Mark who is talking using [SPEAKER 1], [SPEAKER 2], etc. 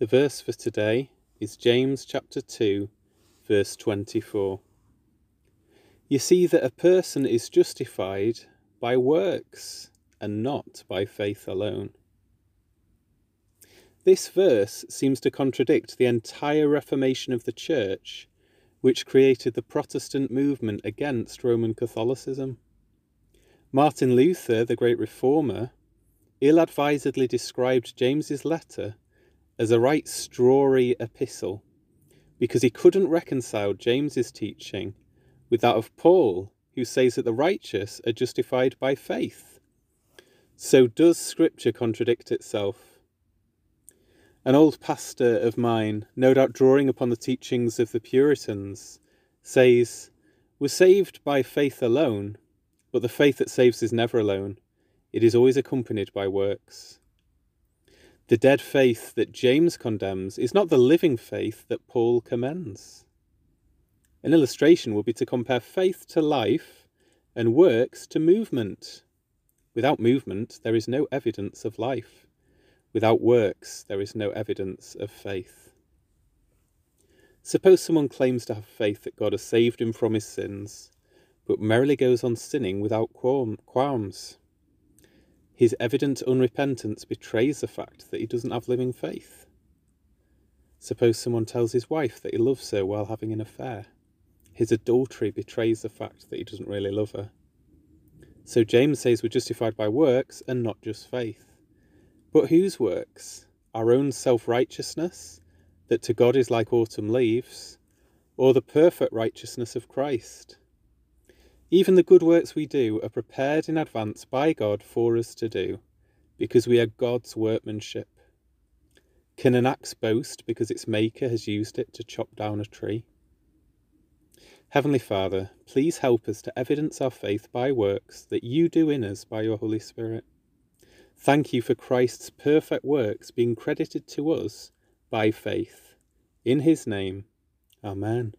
[SPEAKER 1] The verse for today is James chapter 2, verse 24. You see that a person is justified by works and not by faith alone. This verse seems to contradict the entire Reformation of the Church, which created the Protestant movement against Roman Catholicism. Martin Luther, the great reformer, ill advisedly described James's letter as a right strawy epistle because he couldn't reconcile James's teaching with that of Paul, who says that the righteous are justified by faith. So does Scripture contradict itself? An old pastor of mine, no doubt drawing upon the teachings of the Puritans, says, We're saved by faith alone, but the faith that saves is never alone. It is always accompanied by works. The dead faith that James condemns is not the living faith that Paul commends. An illustration would be to compare faith to life and works to movement. Without movement, there is no evidence of life. Without works, there is no evidence of faith. Suppose someone claims to have faith that God has saved him from his sins, but merrily goes on sinning without qualms. His evident unrepentance betrays the fact that he doesn't have living faith. Suppose someone tells his wife that he loves her while having an affair. His adultery betrays the fact that he doesn't really love her. So James says we're justified by works and not just faith. But whose works? Our own self righteousness, that to God is like autumn leaves, or the perfect righteousness of Christ? Even the good works we do are prepared in advance by God for us to do, because we are God's workmanship. Can an axe boast because its maker has used it to chop down a tree? Heavenly Father, please help us to evidence our faith by works that you do in us by your Holy Spirit. Thank you for Christ's perfect works being credited to us by faith. In his name, Amen.